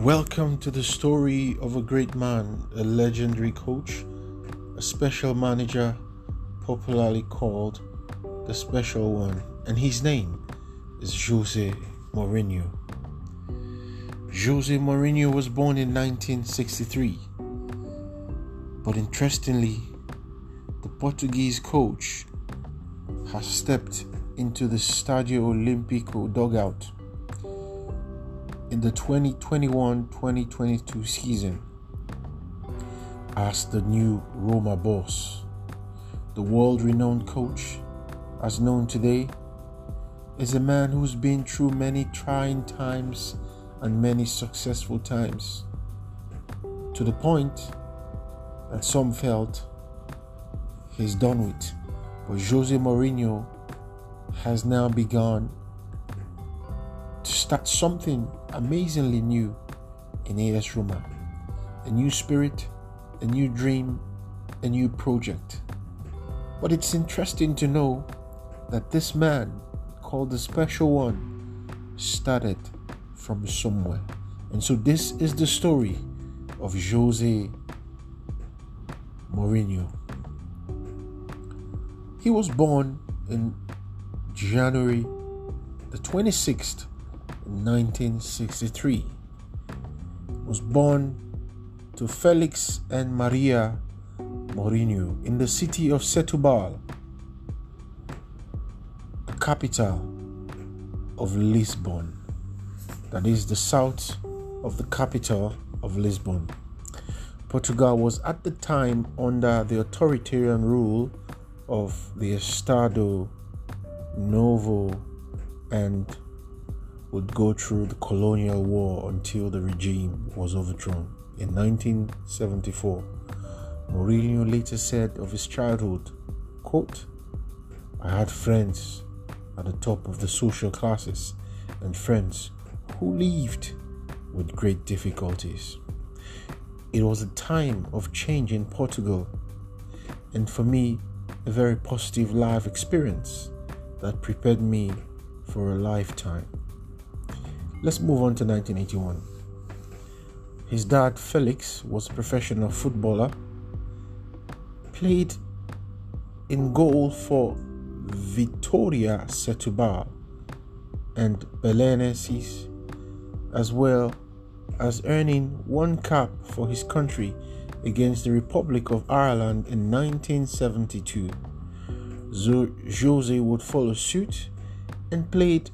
Welcome to the story of a great man, a legendary coach, a special manager, popularly called the Special One, and his name is Jose Mourinho. Jose Mourinho was born in 1963, but interestingly, the Portuguese coach has stepped into the Stadio Olimpico dugout in the 2021 2022 season as the new Roma boss. The world renowned coach, as known today, is a man who's been through many trying times and many successful times, to the point that some felt he's done with. But Jose Mourinho has now begun to start something amazingly new in AS Roma. A new spirit, a new dream, a new project. But it's interesting to know that this man, called the Special One, started from somewhere. And so this is the story of Jose Mourinho. He was born in January the 26th 1963. Was born to Felix and Maria Mourinho in the city of Setúbal, the capital of Lisbon. That is the south of the capital of Lisbon. Portugal was at the time under the authoritarian rule of the Estado Novo and would go through the colonial war until the regime was overthrown. In 1974, Mourinho later said of his childhood, quote, I had friends at the top of the social classes and friends who lived with great difficulties. It was a time of change in Portugal, and for me, a very positive life experience that prepared me for a lifetime. Let's move on to 1981. His dad, Felix, was a professional footballer, played in goal for Vitória Setúbal and Belenenses, as well as earning one cap for his country against the Republic of Ireland in 1972. Jose would follow suit and played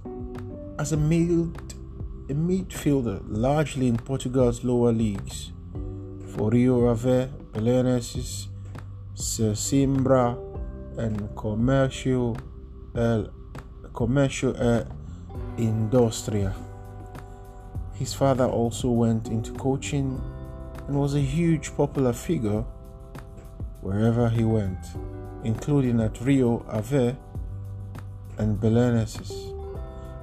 as a mild a midfielder largely in Portugal's lower leagues for Rio Ave, Belenenses, Sesimbra, and Commercio El Commercio El Industria. His father also went into coaching and was a huge popular figure wherever he went, including at Rio Ave and Belenenses,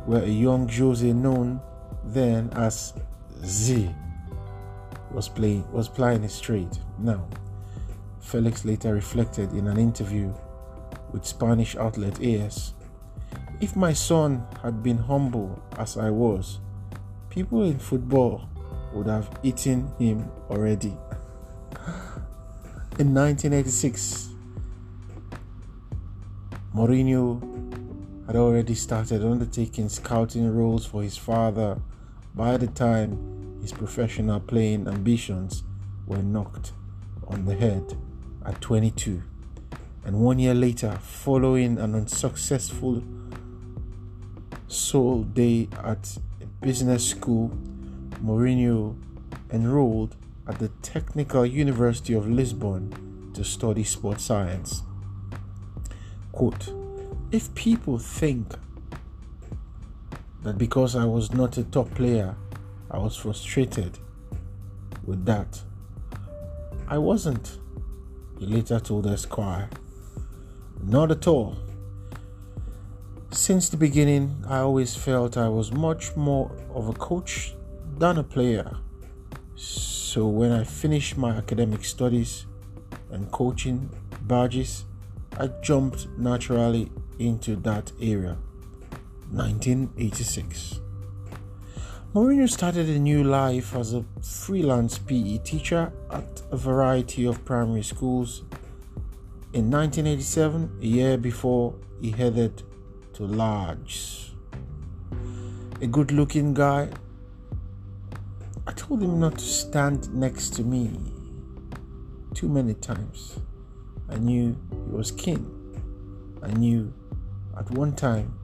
where a young Jose known then as Z was playing was playing it straight. Now, Felix later reflected in an interview with Spanish outlet AS. If my son had been humble as I was, people in football would have eaten him already. In 1986, Mourinho had already started undertaking scouting roles for his father by the time his professional playing ambitions were knocked on the head at 22, and one year later, following an unsuccessful sole day at a business school, Mourinho enrolled at the Technical University of Lisbon to study sports science. Quote, if people think that because I was not a top player, I was frustrated with that. I wasn't, he later told Esquire. Not at all. Since the beginning, I always felt I was much more of a coach than a player. So when I finished my academic studies and coaching badges, I jumped naturally into that area. 1986. Mourinho started a new life as a freelance PE teacher at a variety of primary schools in 1987, a year before he headed to Lodge. A good looking guy, I told him not to stand next to me too many times. I knew he was keen. I knew at one time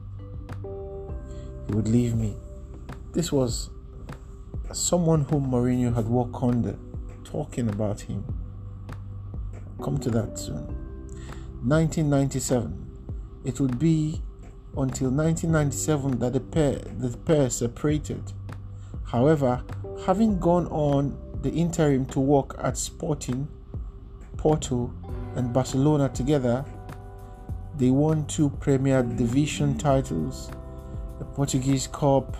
he would leave me. This was someone whom Mourinho had worked under, talking about him. Come to that soon. 1997. It would be until 1997 that the pair, the pair separated. However, having gone on the interim to work at Sporting, Porto, and Barcelona together, they won two Premier Division titles, Portuguese Cup,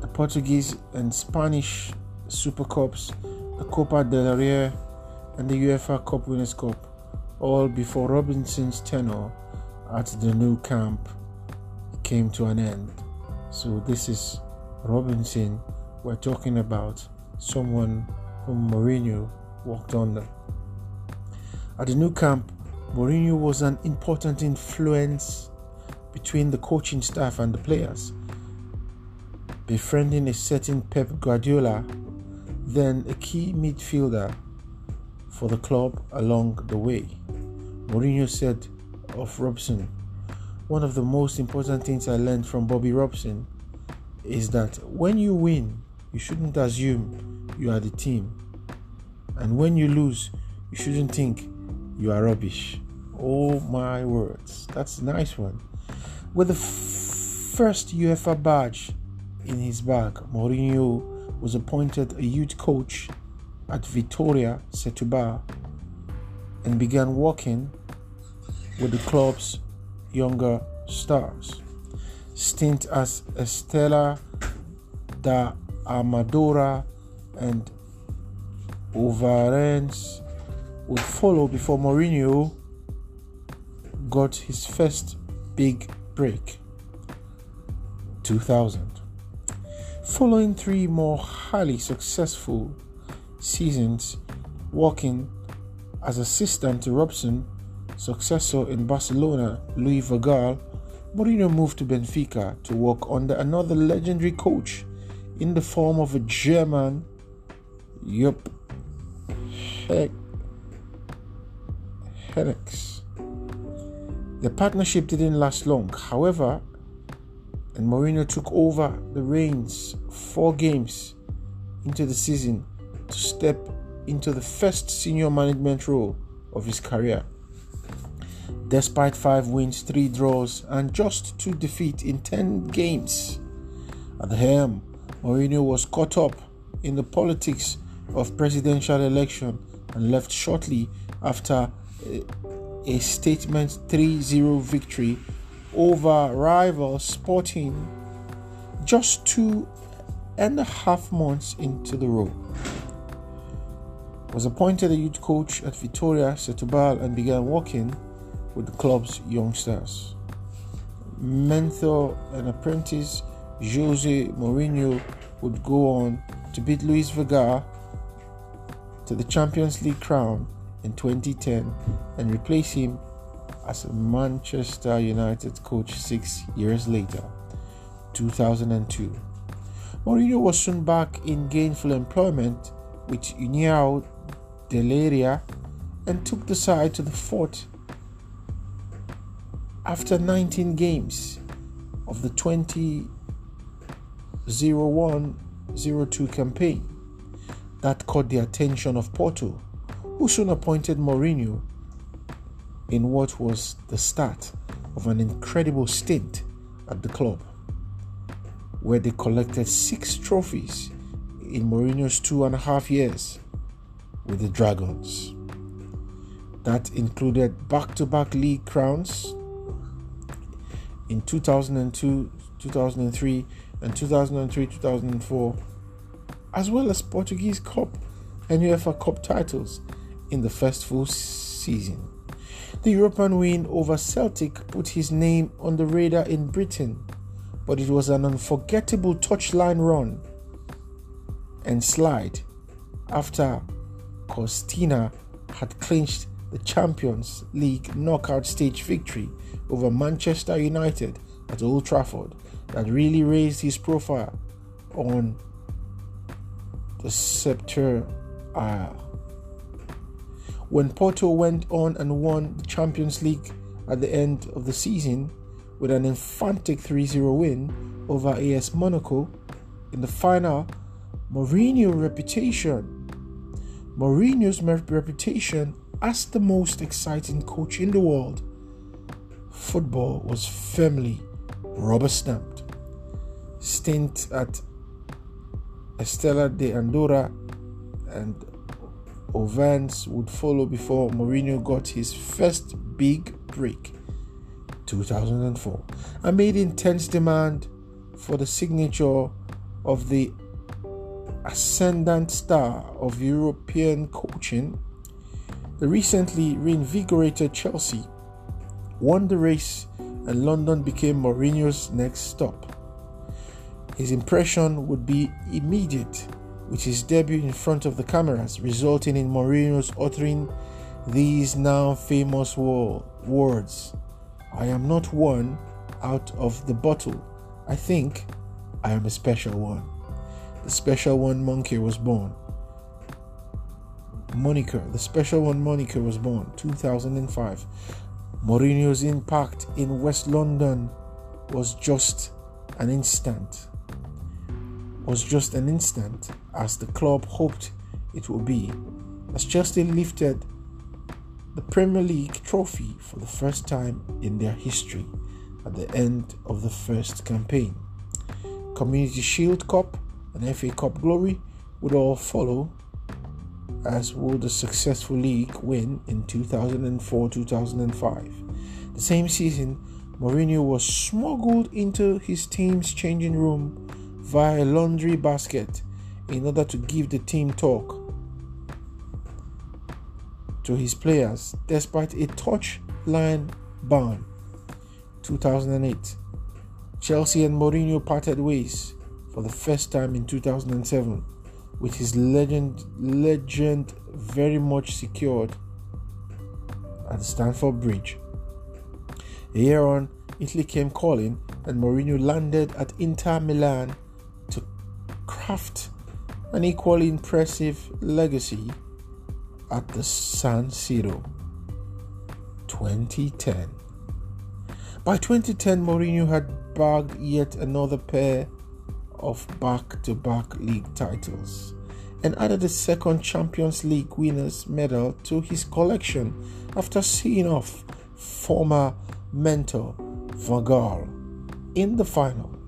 the Portuguese and Spanish Super Cups, the Copa del Rey, and the UEFA Cup Winners' Cup, all before Robinson's tenure at the Nou Camp came to an end. So, this is Robinson we're talking about, someone whom Mourinho worked under. At the Nou Camp, Mourinho was an important influence between the coaching staff and the players, befriending a certain Pep Guardiola, then a key midfielder for the club along the way. Mourinho said of Robson, one of the most important things I learned from Bobby Robson is that when you win, you shouldn't assume you are the team. And when you lose, you shouldn't think you are rubbish. Oh my words. That's a nice one. With the f- first UEFA badge in his bag, Mourinho was appointed a youth coach at Vitória Setúbal and began working with the club's younger stars. Stint as Estrela da Amadora and Ovarense would follow before Mourinho got his first big break. 2000. Following three more highly successful seasons working as assistant to Robson, successor in Barcelona, Louis van Gaal, Mourinho moved to Benfica to work under another legendary coach in the form of a German, Jupp, Heck, The partnership didn't last long, however, and Mourinho took over the reins four games into the season to step into the first senior management role of his career. Despite five wins, three draws, and just two defeats in 10 games at the helm, Mourinho was caught up in the politics of presidential election and left shortly after a, statement 3-0 victory over rival Sporting just two and a half months into the role. Was appointed a youth coach at Vitória Setúbal and began working with the club's youngsters. Mentor and apprentice Jose Mourinho would go on to beat Luis Vega to the Champions League crown in 2010 and replace him as Manchester United coach six years later, 2002. Mourinho was soon back in gainful employment with União de Leiria and took the side to the fourth after 19 games of the 2001-02 campaign that caught the attention of Porto, who soon appointed Mourinho in what was the start of an incredible stint at the club, where they collected six trophies in Mourinho's two and a half years with the Dragons. That included back to back league crowns in 2002, 2003, and 2003 2004, as well as Portuguese Cup and UEFA Cup titles in the first full season. The European win over Celtic put his name on the radar in Britain, but it was an unforgettable touchline run and slide after Costinha had clinched the Champions League knockout stage victory over Manchester United at Old Trafford that really raised his profile on the Sceptre Isle. When Porto went on and won the Champions League at the end of the season with an emphatic 3 0 win over AS Monaco in the final, Mourinho's reputation Mourinho's reputation as the most exciting coach in the world, football was firmly rubber stamped. Stint at Estrela de Andorra and Ovens would follow before Mourinho got his first big break, 2004, amid intense demand for the signature of the ascendant star of European coaching, the recently reinvigorated Chelsea won the race and London became Mourinho's next stop. His impression would be immediate with his debut in front of the cameras, resulting in Mourinho's uttering these now famous words I am not one out of the bottle. I think I am a special one the special one monkey was born. Moniker, the special one moniker was born 2005. Mourinho's impact in West London was just an instant. Was just an instant as the club hoped it would be. As Chelsea lifted the Premier League trophy for the first time in their history at the end of the first campaign. Community Shield Cup and FA Cup glory would all follow, as would the successful league win in 2004 2005. The same season, Mourinho was smuggled into his team's changing room via a laundry basket in order to give the team talk to his players despite a touch line ban. 2008 Chelsea and Mourinho parted ways for the first time in 2007, with his legend legend very much secured at Stamford Bridge. A year on, Italy came calling, and Mourinho landed at Inter Milan craft an equally impressive legacy at the San Siro. 2010. By 2010, Mourinho had bagged yet another pair of back to back league titles and added a second Champions League winners medal to his collection after seeing off former mentor Van Gaal in the final.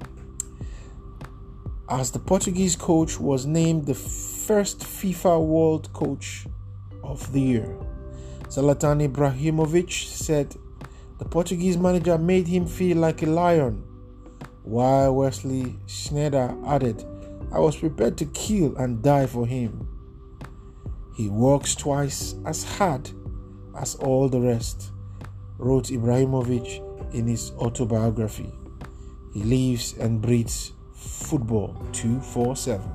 As the Portuguese coach was named the first FIFA World Coach of the Year, Zlatan Ibrahimovic said the Portuguese manager made him feel like a lion while Wesley Sneijder added, I was prepared to kill and die for him. He works twice as hard as all the rest, wrote Ibrahimovic in his autobiography. He lives and breathes football 247.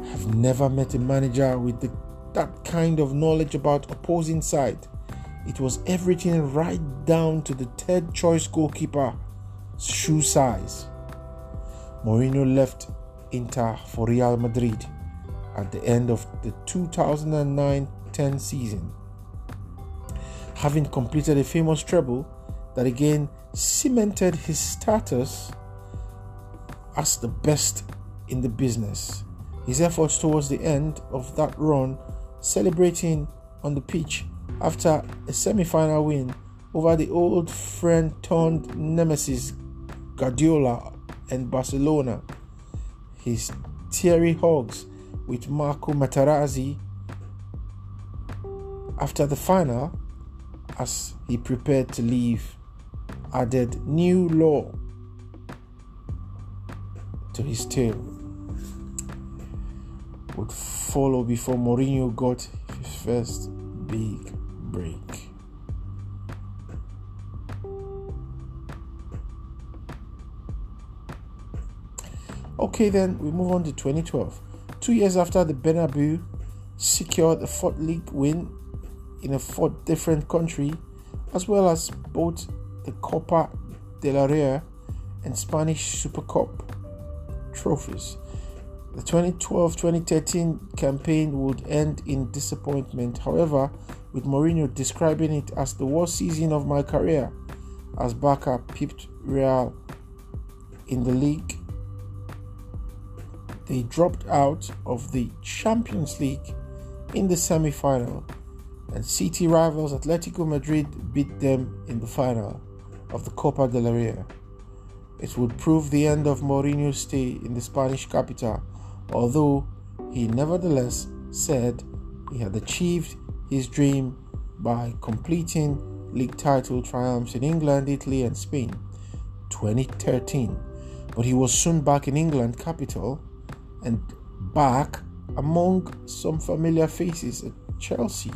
I've never met a manager with the, that kind of knowledge about opposing side it was everything right down to the third choice goalkeeper shoe size. Mourinho left Inter for Real Madrid at the end of the 2009-10 season, having completed a famous treble that again cemented his status as the best in the business. His efforts towards the end of that run, celebrating on the pitch after a semi final win over the old friend turned nemesis Guardiola and Barcelona. His teary hugs with Marco Materazzi after the final, as he prepared to leave, added new law to his tale. Would follow before Mourinho got his first big break. Okay, then we move on to 2012. Two years after the Bernabeu secured a fourth league win in a fourth different country, as well as both the Copa del Rey and Spanish Super Cup trophies. The 2012 2013 campaign would end in disappointment, however, with Mourinho describing it as the worst season of my career as Barca pipped Real in the league. They dropped out of the Champions League in the semi final, and City rivals Atletico Madrid beat them in the final of the Copa del Rey. It would prove the end of Mourinho's stay in the Spanish capital, although he nevertheless said he had achieved his dream by completing league title triumphs in England, Italy, and Spain 2013. But he was soon back in England capital and back among some familiar faces at Chelsea.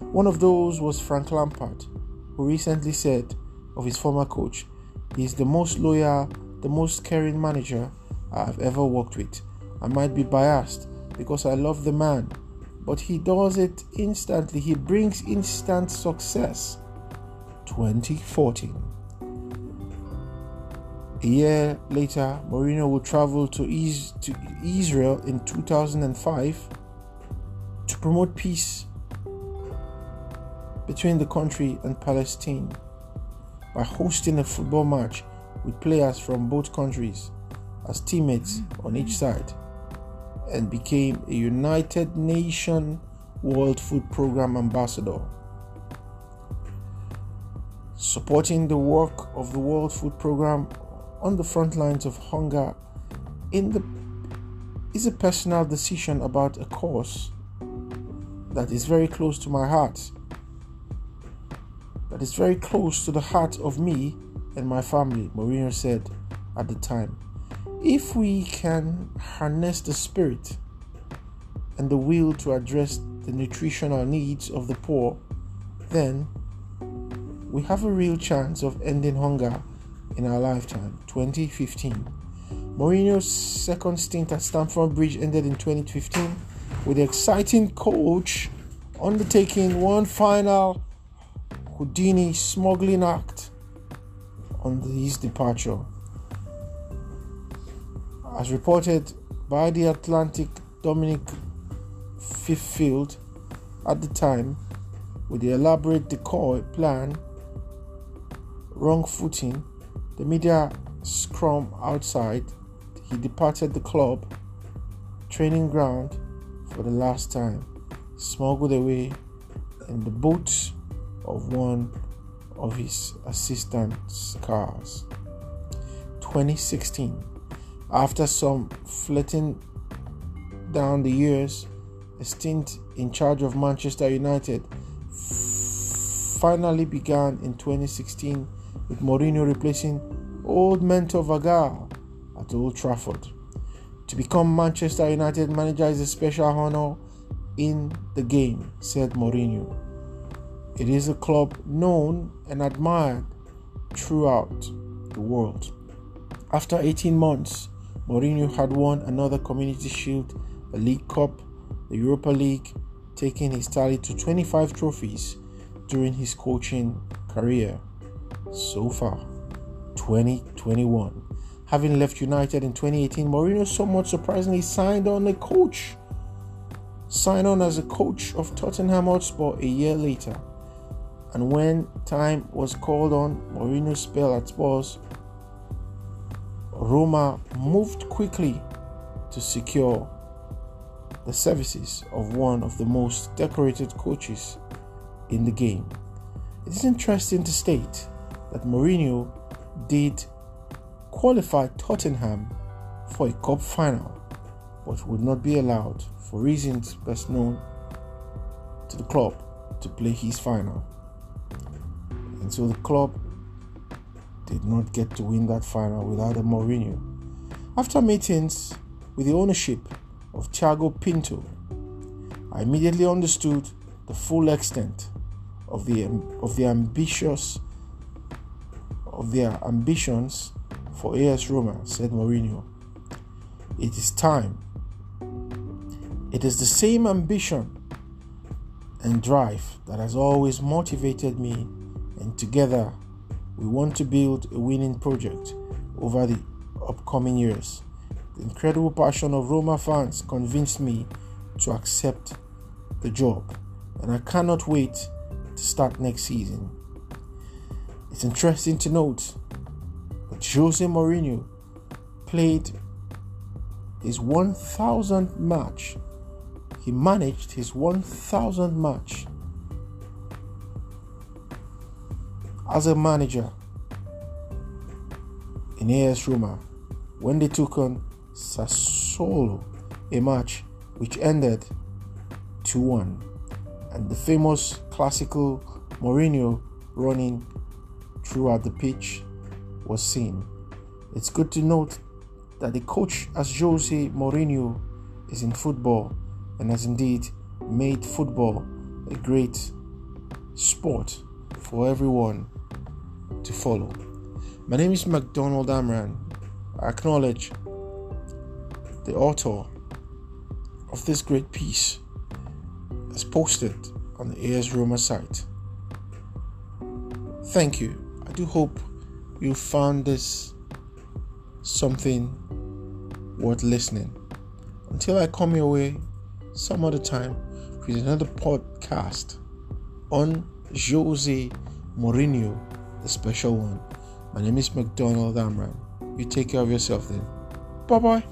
One of those was Frank Lampard, who recently said of his former coach, he is the most loyal, the most caring manager I have ever worked with. I might be biased because I love the man, but he does it instantly. He brings instant success. 2014. A year later, Mourinho will travel to, to Israel in 2005 to promote peace between the country and Palestine by hosting a football match with players from both countries as teammates on each side and became a United Nations World Food Program ambassador. Supporting the work of the World Food Program on the front lines of hunger in the is a personal decision about a cause that is very close to my heart is very close to the heart of me and my family, Mourinho said at the time. If we can harness the spirit and the will to address the nutritional needs of the poor, then we have a real chance of ending hunger in our lifetime. 2015. Mourinho's second stint at Stamford Bridge ended in 2015 with the exciting coach undertaking one final Houdini smuggling act on his departure. As reported by the Atlantic Dominic Fifield at the time, with the elaborate decoy plan, wrong footing, the media scrum outside, he departed the club training ground for the last time, smuggled away in the boat of one of his assistant's cars. 2016. After some flitting down the years, a stint in charge of Manchester United finally began in 2016 with Mourinho replacing old mentor Van Gaal at Old Trafford. To become Manchester United manager is a special honor in the game, said Mourinho. It is a club known and admired throughout the world. After 18 months, Mourinho had won another Community Shield, a League Cup, the Europa League, taking his tally to 25 trophies during his coaching career so far. 2021. Having left United in 2018, Mourinho somewhat surprisingly signed on a coach. Signed on as a coach of Tottenham Hotspur a year later. And when time was called on Mourinho's spell at Spurs, Roma moved quickly to secure the services of one of the most decorated coaches in the game. It is interesting to state that Mourinho did qualify Tottenham for a cup final, but would not be allowed, for reasons best known to the club, to play his final. And so the club did not get to win that final without a Mourinho. After meetings with the ownership of Tiago Pinto, I immediately understood the full extent of the of the ambitious of their ambitions for AS Roma, said Mourinho. It is time. It is the same ambition and drive that has always motivated me, and together we want to build a winning project over the upcoming years. The incredible passion of Roma fans convinced me to accept the job, and I cannot wait to start next season. It's interesting to note that Jose Mourinho played his 1000th match. He managed his 1000th match as a manager in AS Roma when they took on Sassuolo, a match which ended 2 1, and the famous classical Mourinho running throughout the pitch was seen. It's good to note that the coach as Jose Mourinho is in football and has indeed made football a great sport for everyone to follow. My name is McDonald Amran. I acknowledge the author of this great piece as posted on the AS Roma site. Thank you. I do hope you found this something worth listening. Until I come your way some other time with another podcast on Jose Mourinho, the special one. My name is McDonald Amran. You take care of yourself then. Bye bye.